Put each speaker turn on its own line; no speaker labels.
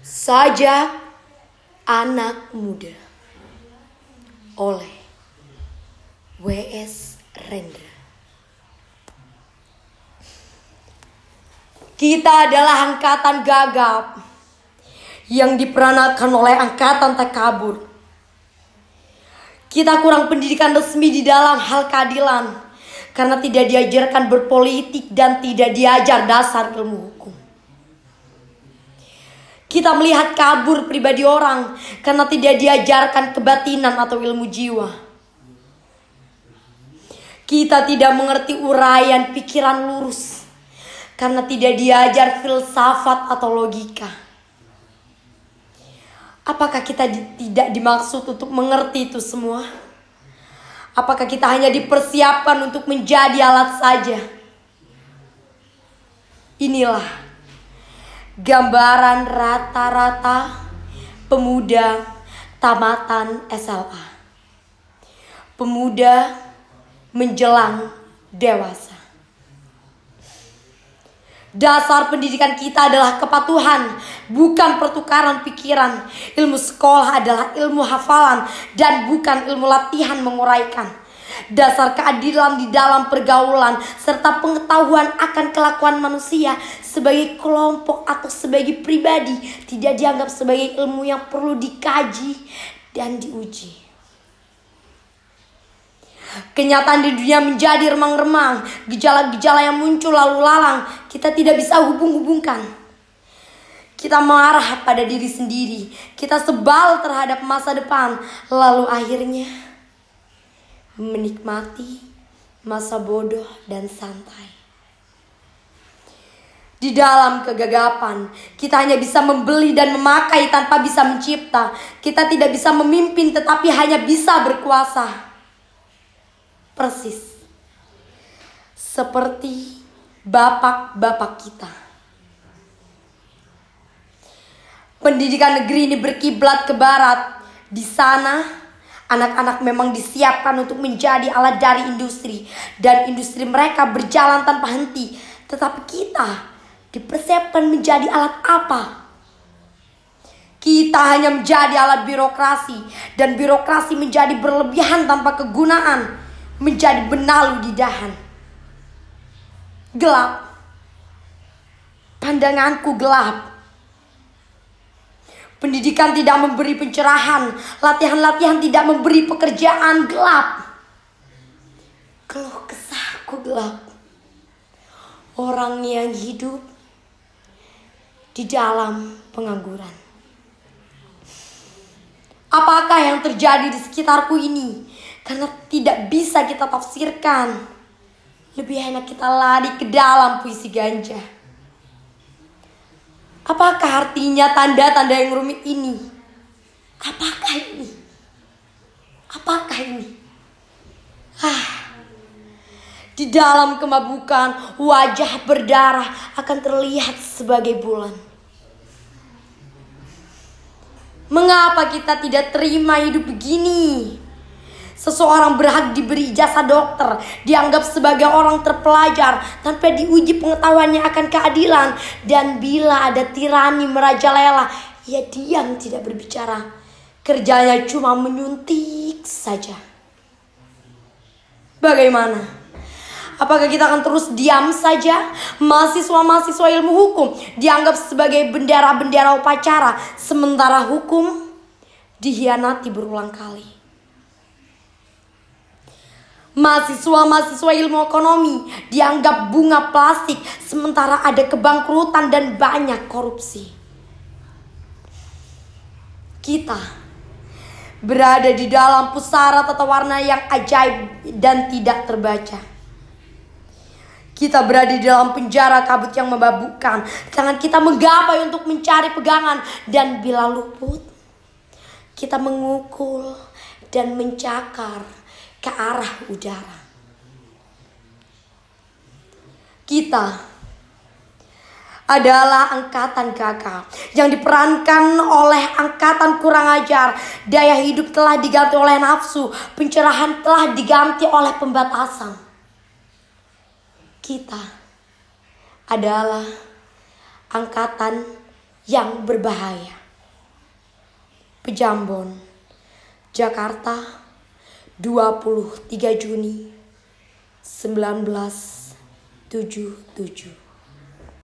Sajak Anak Muda oleh W.S. Rendra. Kita adalah angkatan gagap yang diperanakan oleh angkatan takabur. Kita kurang pendidikan resmi di dalam hal keadilan karena tidak diajarkan berpolitik dan tidak diajar dasar ilmu. Kita melihat kabur pribadi orang karena tidak diajarkan kebatinan atau ilmu jiwa. Kita tidak mengerti uraian pikiran lurus karena tidak diajar filsafat atau logika. Apakah kita di, tidak dimaksud untuk mengerti itu semua? Apakah kita hanya dipersiapkan untuk menjadi alat saja? Inilah gambaran rata-rata pemuda tamatan SLA. Pemuda menjelang dewasa. Dasar pendidikan kita adalah kepatuhan, bukan pertukaran pikiran. Ilmu sekolah adalah ilmu hafalan dan bukan ilmu latihan menguraikan. Dasar keadilan di dalam pergaulan serta pengetahuan akan kelakuan manusia sebagai kelompok atau sebagai pribadi tidak dianggap sebagai ilmu yang perlu dikaji dan diuji. Kenyataan di dunia menjadi remang-remang, gejala-gejala yang muncul lalu lalang, kita tidak bisa hubung-hubungkan. Kita marah pada diri sendiri, kita sebal terhadap masa depan, lalu akhirnya menikmati masa bodoh dan santai. Di dalam kegagapan, kita hanya bisa membeli dan memakai tanpa bisa mencipta. Kita tidak bisa memimpin tetapi hanya bisa berkuasa persis seperti bapak-bapak kita. Pendidikan negeri ini berkiblat ke barat. Di sana, anak-anak memang disiapkan untuk menjadi alat dari industri, dan industri mereka berjalan tanpa henti. Tetapi kita dipersiapkan menjadi alat apa? Kita hanya menjadi alat birokrasi, dan birokrasi menjadi berlebihan tanpa kegunaan menjadi benalu di dahan. Gelap. Pandanganku gelap. Pendidikan tidak memberi pencerahan, latihan-latihan tidak memberi pekerjaan gelap. Keluh kesahku gelap. Orang yang hidup di dalam pengangguran. Apakah yang terjadi di sekitarku ini? Karena tidak bisa kita tafsirkan. Lebih enak kita lari ke dalam puisi ganja. Apakah artinya tanda-tanda yang rumit ini? Apakah ini? Apakah ini? Ah, di dalam kemabukan, wajah berdarah akan terlihat sebagai bulan. Mengapa kita tidak terima hidup begini? Seseorang berhak diberi jasa dokter, dianggap sebagai orang terpelajar tanpa diuji pengetahuannya akan keadilan. Dan bila ada tirani merajalela, ia diam tidak berbicara. Kerjanya cuma menyuntik saja. Bagaimana? Apakah kita akan terus diam saja? Mahasiswa-mahasiswa ilmu hukum dianggap sebagai bendera-bendera upacara, sementara hukum dihianati berulang kali. Mahasiswa-mahasiswa ilmu ekonomi dianggap bunga plastik sementara ada kebangkrutan dan banyak korupsi. Kita berada di dalam pusara tata warna yang ajaib dan tidak terbaca. Kita berada di dalam penjara kabut yang membabukkan. Tangan kita menggapai untuk mencari pegangan. Dan bila luput, kita mengukul dan mencakar ke arah udara. Kita adalah angkatan gagal yang diperankan oleh angkatan kurang ajar. Daya hidup telah diganti oleh nafsu, pencerahan telah diganti oleh pembatasan. Kita adalah angkatan yang berbahaya. Pejambon, Jakarta, 23 Juni 1977.